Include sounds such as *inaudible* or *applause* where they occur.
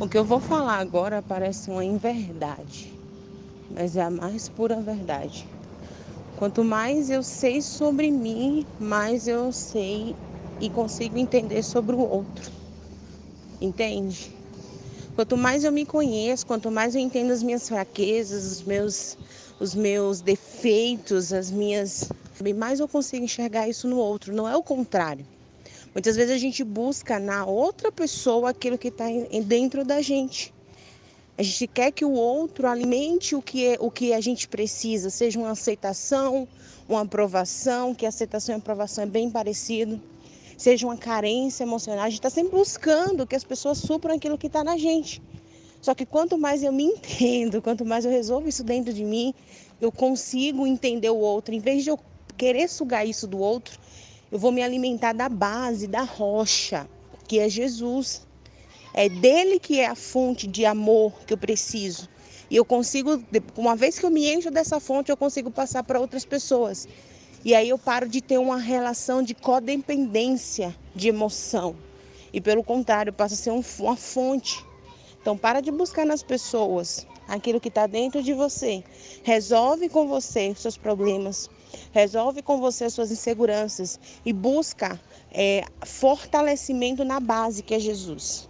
O que eu vou falar agora parece uma inverdade, mas é a mais pura verdade. Quanto mais eu sei sobre mim, mais eu sei e consigo entender sobre o outro. Entende? Quanto mais eu me conheço, quanto mais eu entendo as minhas fraquezas, os meus, os meus defeitos, as minhas. Mais eu consigo enxergar isso no outro, não é o contrário. Muitas vezes a gente busca na outra pessoa aquilo que está dentro da gente. A gente quer que o outro alimente o que, é, o que a gente precisa, seja uma aceitação, uma aprovação, que aceitação e aprovação é bem parecido, seja uma carência emocional. A gente está sempre buscando que as pessoas supram aquilo que está na gente. Só que quanto mais eu me *laughs* entendo, quanto mais eu resolvo isso dentro de mim, eu consigo entender o outro. Em vez de eu querer sugar isso do outro, eu vou me alimentar da base, da rocha, que é Jesus. É dele que é a fonte de amor que eu preciso. E eu consigo, uma vez que eu me encho dessa fonte, eu consigo passar para outras pessoas. E aí eu paro de ter uma relação de codependência de emoção. E pelo contrário, passa a ser um, uma fonte. Então para de buscar nas pessoas aquilo que está dentro de você. Resolve com você seus problemas. Resolve com você as suas inseguranças e busca é, fortalecimento na base que é Jesus.